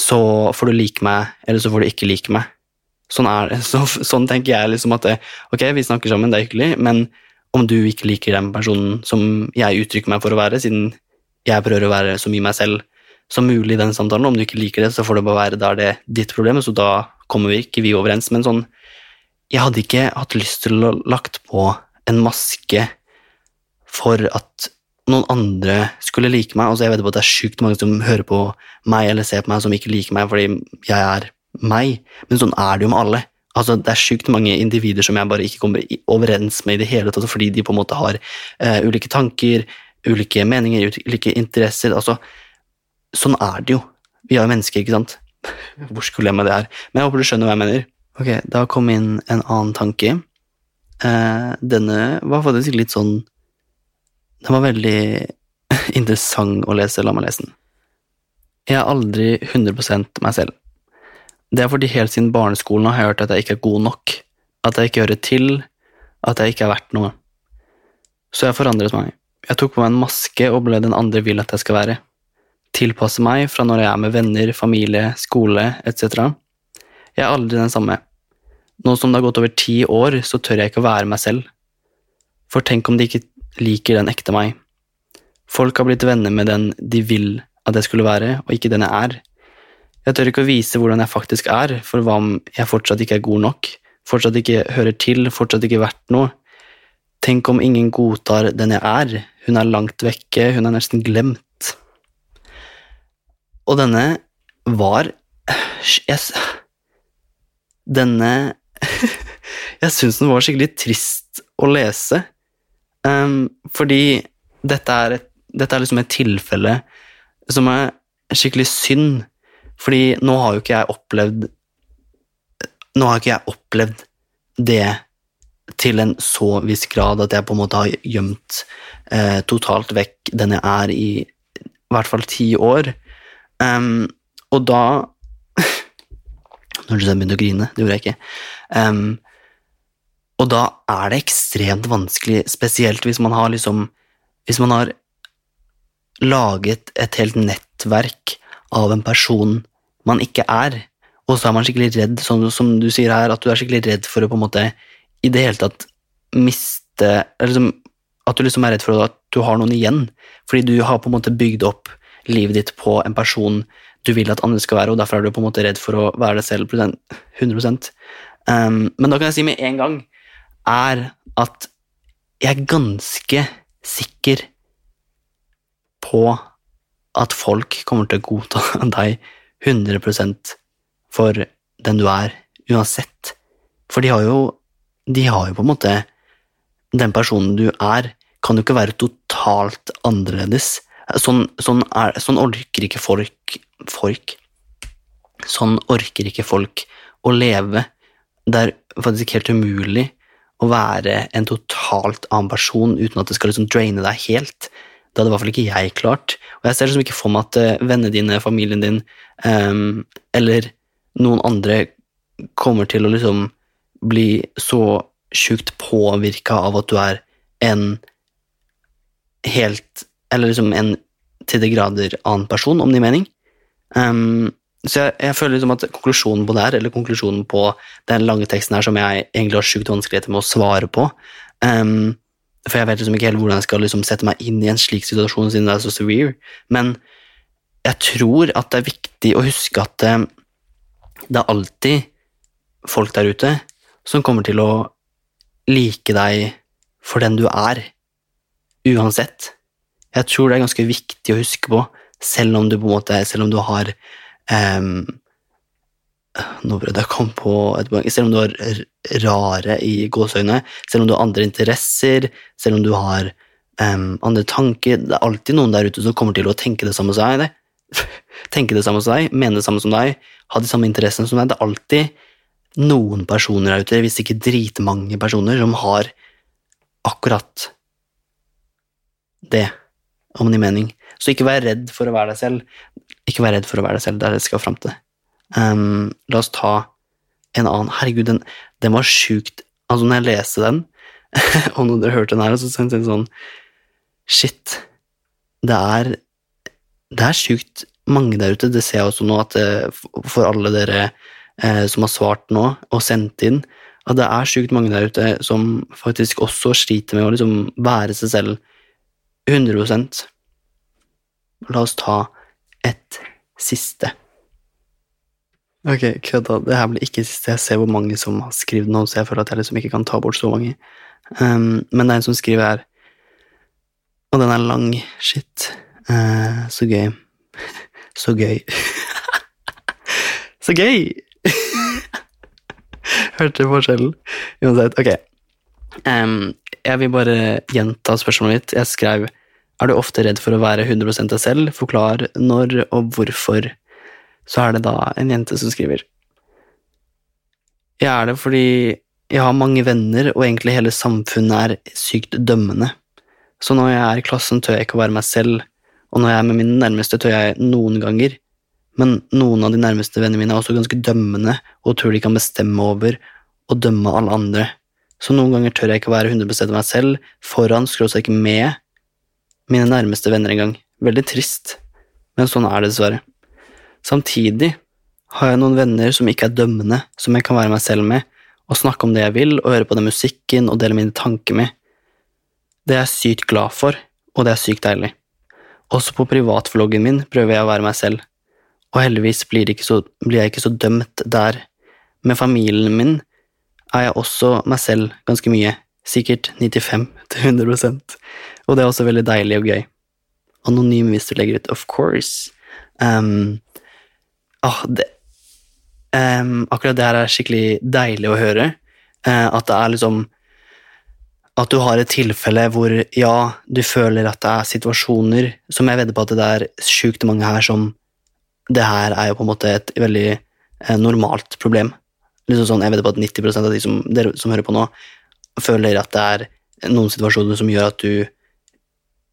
så får du like meg, eller så får du ikke like meg. Sånn er det. Så, sånn tenker jeg liksom at det, ok, vi snakker sammen, det er hyggelig, men om du ikke liker den personen som jeg uttrykker meg for å være, siden jeg prøver å være så mye meg selv som mulig i den samtalen, om du ikke liker det, så får det bare være, da er det ditt problem, så da kommer vi ikke vi overens. Men sånn, jeg hadde ikke hatt lyst til å lagt på en maske for at noen andre skulle like meg. Altså, jeg vet på at det er sjukt mange som hører på meg eller ser på meg som ikke liker meg fordi jeg er meg, men sånn er det jo med alle. Altså, det er sjukt mange individer som jeg bare ikke kommer overens med i det hele tatt, fordi de på en måte har uh, ulike tanker, ulike meninger, ulike interesser. Altså, sånn er det jo. Vi er jo mennesker, ikke sant? Hvor skulle jeg med det her? Men jeg håper du skjønner hva jeg mener. Ok, da kom inn en annen tanke. Uh, denne var faktisk litt sånn Den var veldig interessant å lese. La meg lese den. Jeg er aldri 100% meg selv. Det er fordi helt siden barneskolen har jeg hørt at jeg ikke er god nok, at jeg ikke hører til, at jeg ikke er verdt noe. Så jeg forandret meg. Jeg tok på meg en maske og ble den andre vil at jeg skal være. Tilpasse meg fra når jeg er med venner, familie, skole etc. Jeg er aldri den samme. Nå som det har gått over ti år, så tør jeg ikke å være meg selv. For tenk om de ikke liker den ekte meg. Folk har blitt venner med den de vil at jeg skulle være, og ikke den jeg er. Jeg tør ikke å vise hvordan jeg faktisk er, for hva om jeg fortsatt ikke er god nok, fortsatt ikke hører til, fortsatt ikke verdt noe? Tenk om ingen godtar den jeg er, hun er langt vekke, hun er nesten glemt. Og denne var yes. Denne Jeg syns den var skikkelig trist å lese, Ehm, fordi dette er, et, dette er liksom et tilfelle som er skikkelig synd, fordi nå har jo ikke jeg opplevd Nå har ikke jeg opplevd det til en så viss grad at jeg på en måte har gjemt eh, totalt vekk den jeg er i i hvert fall ti år. Um, og da Når du begynte å grine, det gjorde jeg ikke. Ehm, og da er det ekstremt vanskelig, spesielt hvis man har liksom Hvis man har laget et helt nettverk av en person man ikke er, og så er man skikkelig redd, som, som du sier her, at du er skikkelig redd for å på en måte i det hele tatt miste liksom, At du liksom er redd for at du har noen igjen, fordi du har på en måte bygd opp livet ditt på en person du vil at andre skal være, og derfor er du på en måte redd for å være deg selv 100 um, Men da kan jeg si med en gang er at jeg er ganske sikker på at folk kommer til å godta deg 100% for den du er, uansett. For de har jo de har jo på en måte Den personen du er, kan jo ikke være totalt annerledes. Sånn, sånn, er, sånn orker ikke folk, folk Sånn orker ikke folk å leve. Det er faktisk helt umulig å være en totalt annen person uten at det skal liksom draine deg helt. Det hadde i hvert fall ikke jeg klart. Og jeg ser liksom ikke for meg at eh, vennene dine, familien din um, eller noen andre kommer til å liksom bli så sjukt påvirka av at du er en helt Eller liksom en til de grader annen person, om det gir mening. Ehm, så jeg, jeg føler liksom at konklusjonen på det her, eller konklusjonen på den lange teksten her som jeg egentlig har sjukt vanskeligheter med å svare på um, For jeg vet liksom ikke helt hvordan jeg skal liksom sette meg inn i en slik situasjon siden det er så severe. Men jeg tror at det er viktig å huske at eh, det er alltid folk der ute som kommer til å like deg for den du er, uansett. Jeg tror det er ganske viktig å huske på, selv om du på en måte, selv om du har ehm, Nå prøvde jeg å komme på et poeng. Selv om du har rare i gåseøyne, selv om du har andre interesser, selv om du har um, andre tanker Det er alltid noen der ute som kommer til å tenke det samme som deg. Tenke det samme som deg, mene det samme som deg, ha de samme interessene som deg. Det er alltid noen personer der ute, hvis ikke dritmange personer, som har akkurat det, om det gir mening. Så ikke vær redd for å være deg selv. Ikke vær redd for å være deg selv, det er det jeg skal fram til. Um, la oss ta en annen. Herregud, den, den var sjukt Altså, når jeg leste den, og når dere hørte den her, så tenkte jeg sånn Shit. Det er Det er sjukt mange der ute. Det ser jeg også nå, at eh, for alle dere eh, som har svart nå og sendt inn, at det er sjukt mange der ute som faktisk også sliter med å liksom være seg selv 100% La oss ta et siste. Ok, kødda. Det her blir ikke siste. Jeg ser hvor mange som har skrevet nå, så jeg føler at jeg liksom ikke kan ta bort så mange. Um, men det er en som skriver her, og den er lang. Shit. Uh, så gøy. Så gøy. så gøy! Hørte forskjellen? Uansett, ok. Um, jeg vil bare gjenta spørsmålet mitt. Jeg skrev Er du ofte redd for å være 100 deg selv? Forklar når og hvorfor. Så er det da en jente som skriver. Jeg er det fordi jeg har mange venner, og egentlig hele samfunnet er sykt dømmende. Så når jeg er i klassen, tør jeg ikke å være meg selv, og når jeg er med mine nærmeste, tør jeg noen ganger. Men noen av de nærmeste vennene mine er også ganske dømmende og tror de kan bestemme over og dømme alle andre. Så noen ganger tør jeg ikke å være 100 meg selv, foran, skråstrek med mine nærmeste venner engang. Veldig trist, men sånn er det dessverre. Samtidig har jeg noen venner som ikke er dømmende, som jeg kan være meg selv med, og snakke om det jeg vil, og høre på den musikken og dele mine tanker med. Det er jeg sykt glad for, og det er sykt deilig. Også på privatvloggen min prøver jeg å være meg selv, og heldigvis blir, så, blir jeg ikke så dømt der. Med familien min er jeg også meg selv ganske mye, sikkert 95-100% og det er også veldig deilig og gøy. Anonym hvis du legger ut, of course. Um, ah, det, um, akkurat det her er skikkelig deilig å høre. Uh, at det er liksom At du har et tilfelle hvor ja, du føler at det er situasjoner som jeg vedder på at det er sjukt mange her som Det her er jo på en måte et veldig eh, normalt problem. Liksom sånn, Jeg vedder på at 90% av de som, dere som hører på nå, føler at det er noen situasjoner som gjør at du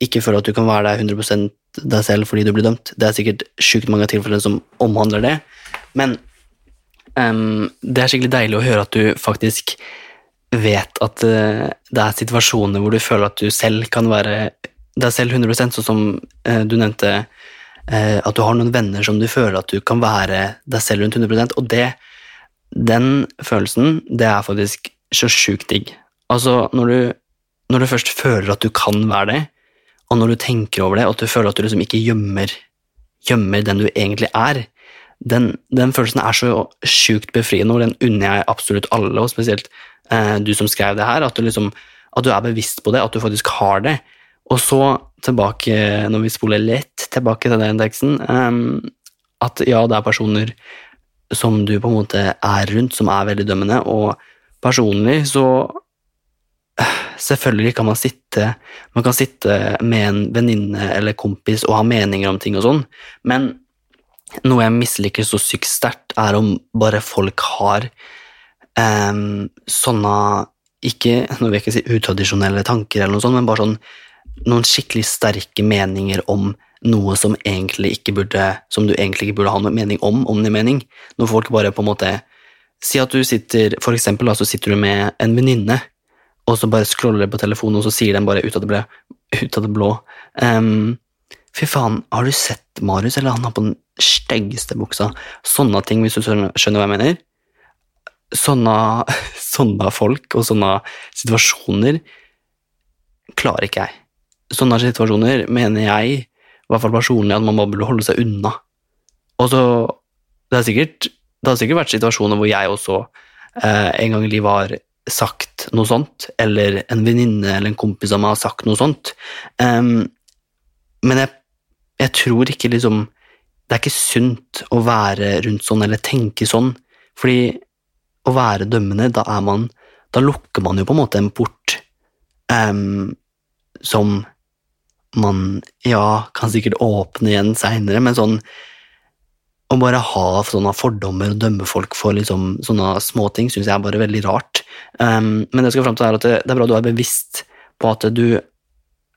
ikke føler at du kan være deg 100% deg selv fordi du blir dømt. Det er sikkert sjukt mange tilfeller som omhandler det, men um, det er skikkelig deilig å høre at du faktisk vet at uh, det er situasjoner hvor du føler at du selv kan være deg selv 100 sånn som uh, du nevnte, uh, at du har noen venner som du føler at du kan være deg selv rundt 100% og det, den følelsen, det er faktisk så sjukt digg. Altså, når du, når du først føler at du kan være det, og når du tenker over det, og at du føler at du liksom ikke gjemmer, gjemmer den du egentlig er, den, den følelsen er så sjukt befriende, og den unner jeg absolutt alle, og spesielt eh, du som skrev det her, at du, liksom, at du er bevisst på det, at du faktisk har det. Og så tilbake, når vi spoler lett tilbake til den teksten, ehm, at ja, det er personer som du på en måte er rundt, som er veldig dømmende, og personlig så Selvfølgelig kan man sitte Man kan sitte med en venninne eller kompis og ha meninger om ting og sånn, men noe jeg misliker så sykt sterkt, er om bare folk har um, sånne ikke, nå vil jeg ikke si utradisjonelle tanker, eller noe sånt, men bare sånn noen skikkelig sterke meninger om noe som, egentlig ikke burde, som du egentlig ikke burde ha noe mening om, om din mening. Når folk bare på en måte Si at du sitter for eksempel, så sitter du med en venninne, og så bare scroller på telefonen, og så sier den bare ut av det, ble, ut av det blå um, Fy faen, har du sett Marius, eller han har på den styggeste buksa? Sånne ting, hvis du skjønner hva jeg mener. Sånne, sånne folk og sånne situasjoner klarer ikke jeg. Sånne situasjoner mener jeg, i hvert fall personlig, at man bare burde holde seg unna. Og så, det, er sikkert, det har sikkert vært situasjoner hvor jeg også eh, en gang i livet har sagt noe sånt, eller en venninne eller en kompis av meg har sagt noe sånt. Um, men jeg, jeg tror ikke liksom Det er ikke sunt å være rundt sånn eller tenke sånn, fordi å være dømmende, da er man Da lukker man jo på en måte en port um, som man ja, kan sikkert åpne igjen seinere, men sånn å bare ha sånne fordommer og dømme folk for liksom, sånne småting syns jeg er bare veldig rart. Um, men det skal fram til er at det, det er bra du er bevisst på at du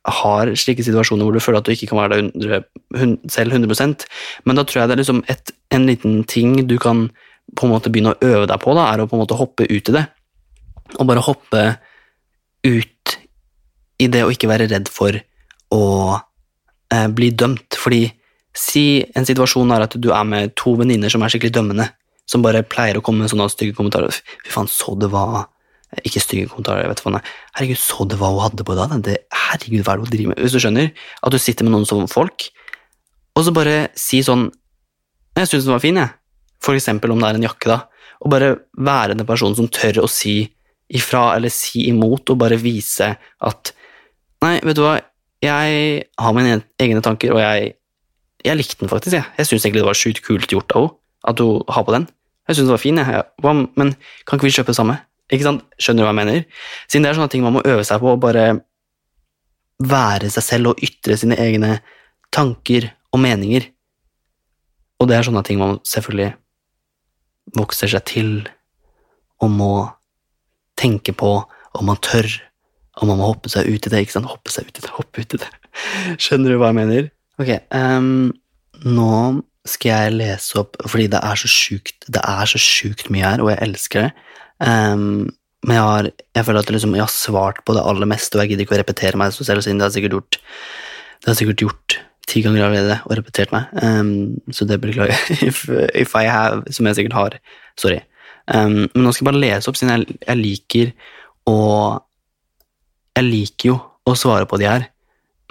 har slike situasjoner hvor du føler at du ikke kan være deg selv 100 men da tror jeg det er liksom et, en liten ting du kan på en måte begynne å øve deg på, da, er å på en måte hoppe ut i det. Og bare hoppe ut i det å ikke være redd for å eh, bli dømt. Fordi si en situasjon er at du er med to venninner som er skikkelig dømmende, som bare pleier å komme med sånne stygge kommentarer. Fy faen, så det var Ikke stygge kommentarer, jeg vet hva er. Herregud, så det hva hun hadde på i dag? Det, herregud, hva er det hun driver med? Hvis du skjønner at du sitter med noen sånne folk, og så bare si sånn Jeg syns den var fin, jeg. For eksempel om det er en jakke, da. Og bare være den personen som tør å si ifra eller si imot, og bare vise at Nei, vet du hva, jeg har mine egne tanker, og jeg, jeg likte den faktisk, jeg. Jeg syns egentlig det var sjukt kult gjort av henne, at hun har på den. Jeg syns den var fin, jeg. Men kan ikke vi kjøpe det samme? Ikke sant? Skjønner du hva jeg mener? Siden det er sånne ting man må øve seg på, å bare være seg selv og ytre sine egne tanker og meninger. Og det er sånne ting man selvfølgelig vokser seg til og må tenke på, og man tør, og man må hoppe seg ut i det. ikke sant? Hoppe seg ut i det, hoppe ut i det. Skjønner du hva jeg mener? Ok, um, nå skal jeg lese opp, fordi det er så sjukt, det er så sjukt mye her, og jeg elsker det. Um, men jeg, har, jeg føler at liksom, jeg har svart på det aller meste, og jeg gidder ikke å repetere meg selv, siden det har sikkert gjort, det har sikkert gjort ti ganger allerede, og repetert meg. um, så det beklager jeg, if, if I have, som jeg sikkert har. Sorry. Um, men nå skal jeg bare lese opp, siden jeg, jeg liker å Jeg liker jo å svare på de her,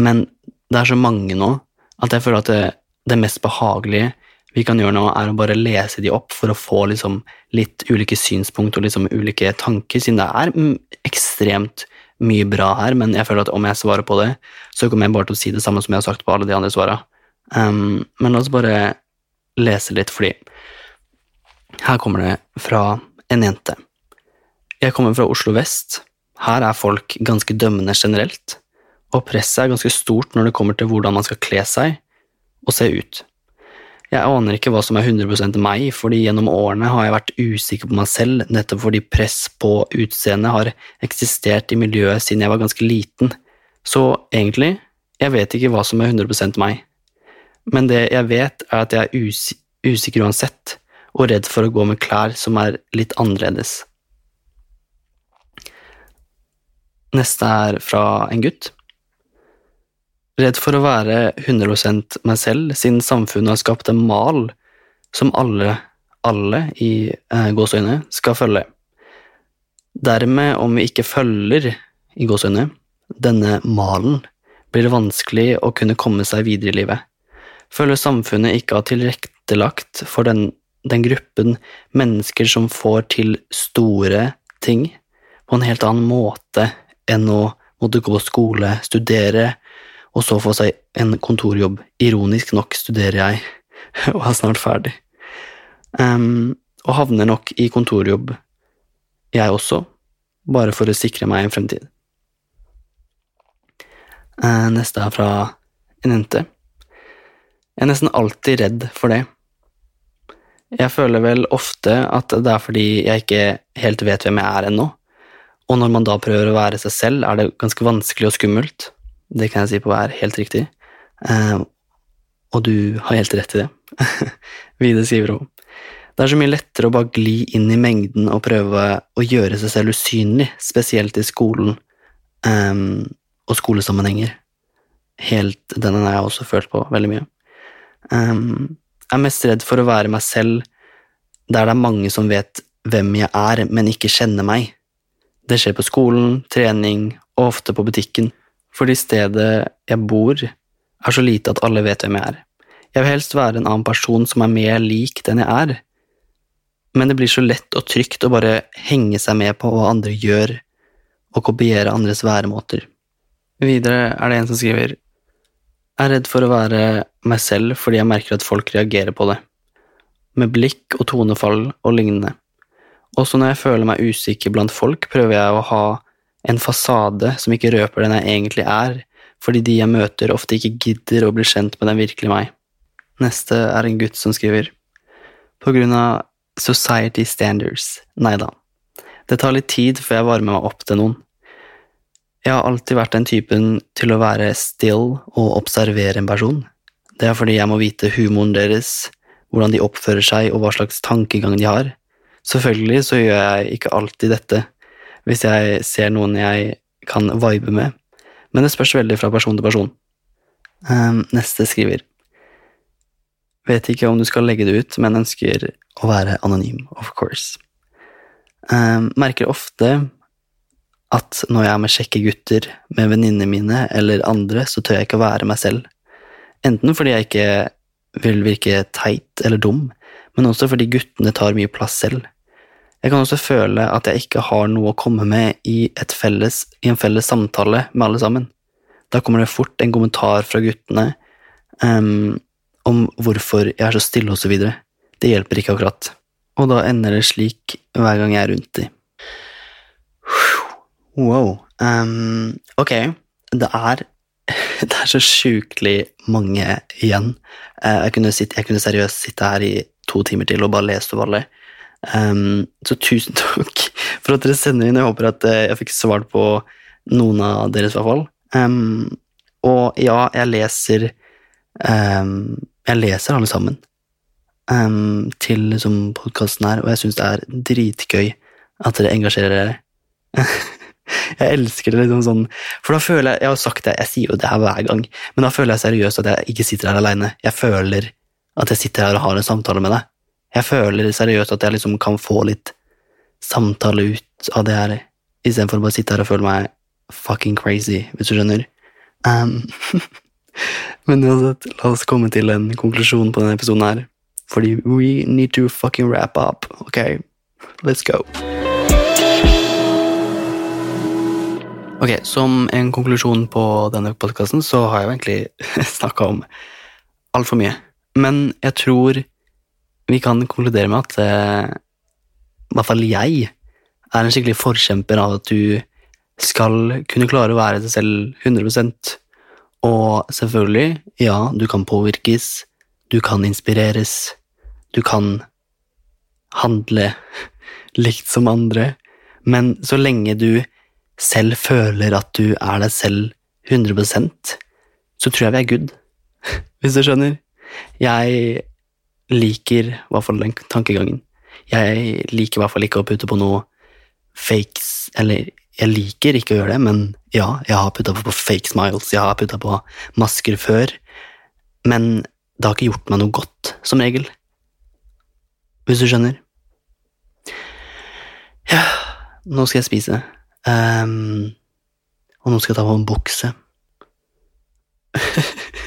men det er så mange nå at jeg føler at det, det mest behagelige vi kan gjøre nå, er å bare lese de opp for å få liksom litt ulike synspunkt og liksom ulike tanker, siden det er ekstremt mye bra her, men jeg føler at om jeg svarer på det, så kommer jeg bare til å si det samme som jeg har sagt på alle de andre svara. Um, men la oss bare lese litt, fordi her kommer det fra en jente. Jeg kommer fra Oslo vest. Her er folk ganske dømmende generelt, og presset er ganske stort når det kommer til hvordan man skal kle seg og se ut. Jeg aner ikke hva som er 100% meg, fordi gjennom årene har jeg vært usikker på meg selv, nettopp fordi press på utseendet har eksistert i miljøet siden jeg var ganske liten. Så egentlig, jeg vet ikke hva som er 100% meg. Men det jeg vet, er at jeg er us usikker uansett, og redd for å gå med klær som er litt annerledes. Neste er fra en gutt. Redd for å være 100 meg selv, siden samfunnet har skapt en mal som alle, alle i eh, gåseøyne, skal følge. Dermed, om vi ikke følger, i gåseøyne, denne malen, blir det vanskelig å kunne komme seg videre i livet. Føler samfunnet ikke har tilrettelagt for den, den gruppen mennesker som får til store ting på en helt annen måte enn å måtte gå på skole, studere, og så få seg en kontorjobb. Ironisk nok studerer jeg og er snart ferdig. Um, og havner nok i kontorjobb, jeg også, bare for å sikre meg en fremtid. Uh, neste er fra en jente. Jeg er nesten alltid redd for det. Jeg føler vel ofte at det er fordi jeg ikke helt vet hvem jeg er ennå, og når man da prøver å være seg selv, er det ganske vanskelig og skummelt. Det kan jeg si på er helt riktig. Eh, og du har helt rett i det. Vide skriver om. Det er så mye lettere å bare gli inn i mengden og prøve å gjøre seg selv usynlig, spesielt i skolen um, og skolesammenhenger. Helt denne har jeg også følt på veldig mye. Um, jeg er mest redd for å være meg selv der det er mange som vet hvem jeg er, men ikke kjenner meg. Det skjer på skolen, trening og ofte på butikken fordi stedet jeg bor, er så lite at alle vet hvem jeg er. Jeg vil helst være en annen person som er mer lik den jeg er. men det blir så lett og trygt å bare henge seg med på hva andre gjør, og kopiere andres væremåter. Videre er det en som skriver Jeg er redd for å være meg selv fordi jeg merker at folk reagerer på det, med blikk og tonefall og lignende. Også når jeg føler meg usikker blant folk, prøver jeg å ha en fasade som ikke røper den jeg egentlig er, fordi de jeg møter ofte ikke gidder å bli kjent med den virkelige meg. Neste er en gutt som skriver På grunn av society standards. Nei da. Det tar litt tid før jeg varmer meg opp til noen. Jeg har alltid vært den typen til å være still og observere en person. Det er fordi jeg må vite humoren deres, hvordan de oppfører seg og hva slags tankegang de har. Selvfølgelig så gjør jeg ikke alltid dette hvis jeg ser noen jeg kan vibe med, men det spørs veldig fra person til person. Um, neste skriver Vet ikke om du skal legge det ut, men ønsker å være anonym, of course. Um, merker ofte at når jeg er med kjekke gutter, med venninnene mine eller andre, så tør jeg ikke å være meg selv. Enten fordi jeg ikke vil virke teit eller dum, men også fordi guttene tar mye plass selv. Jeg kan også føle at jeg ikke har noe å komme med i, felles, i en felles samtale med alle sammen. Da kommer det fort en kommentar fra guttene um, om hvorfor jeg er så stille, og så videre. Det hjelper ikke akkurat. Og da ender det slik hver gang jeg er rundt de. Wow. Um, ok, det er det er så sjukelig mange igjen. Eh, jeg kunne, sitte, jeg kunne, seriøst sitte her i to timer til og bare lese over alle. Um, så tusen takk for at dere sender inn. Jeg håper at eh, jeg fikk svart på noen av deres, i hvert fall. Um, og ja, jeg leser um, Jeg leser alle sammen til liksom, podkasten her, og jeg syns det er dritgøy at dere engasjerer dere. jeg elsker det liksom sånn, for da føler jeg Jeg har sagt det, jeg sier jo det her hver gang, men da føler jeg seriøst at jeg ikke sitter her aleine. Jeg føler at jeg sitter her og har en samtale med deg. Jeg føler seriøst at jeg liksom kan få litt samtale ut av det her, istedenfor å bare sitte her og føle meg fucking crazy, hvis du skjønner. Um, men uansett, la oss komme til en konklusjon på denne episoden her. Fordi we need to fucking wrap up. Ok, let's go. Ok, Som en konklusjon på denne podkasten så har jeg jo egentlig snakka om altfor mye. Men jeg tror vi kan konkludere med at eh, i hvert fall jeg er en skikkelig forkjemper av at du skal kunne klare å være deg selv 100% Og selvfølgelig, ja, du kan påvirkes, du kan inspireres, du kan handle likt som andre, men så lenge du selv føler at du er deg selv 100% så tror jeg vi er good, hvis du skjønner. Jeg liker i hvert fall den tankegangen. Jeg liker i hvert fall ikke å putte på noe fakes, eller jeg liker ikke å gjøre det, men ja, jeg har putta på fake smiles, jeg har putta på masker før, men det har ikke gjort meg noe godt, som regel. Hvis du skjønner? Ja, nå skal jeg spise, um, og nå skal jeg ta på en bukse.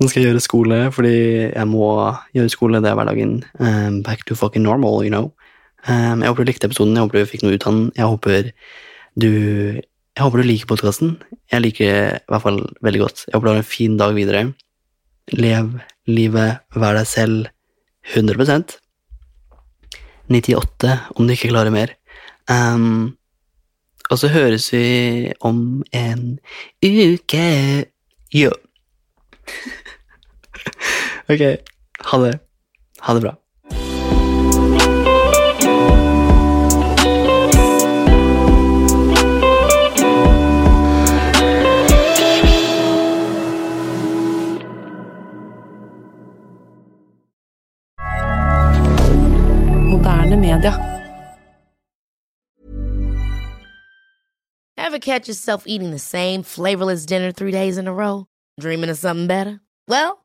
Nå skal jeg gjøre skole, fordi jeg må gjøre skole. Det er hverdagen. Um, back to fucking normal, you know. Um, jeg håper du likte episoden, jeg håper du fikk noe ut av den. Jeg håper du, jeg håper du liker podkasten. Jeg liker det i hvert fall veldig godt. Jeg håper du har en fin dag videre. Lev livet, vær deg selv 100% 98 om du ikke klarer mer. Um, og så høres vi om en uke. Ja. ok, ha det. Ha det bra. Media. Ever catch yourself eating the same flavorless dinner three days in a row? Dreaming of something better? Well,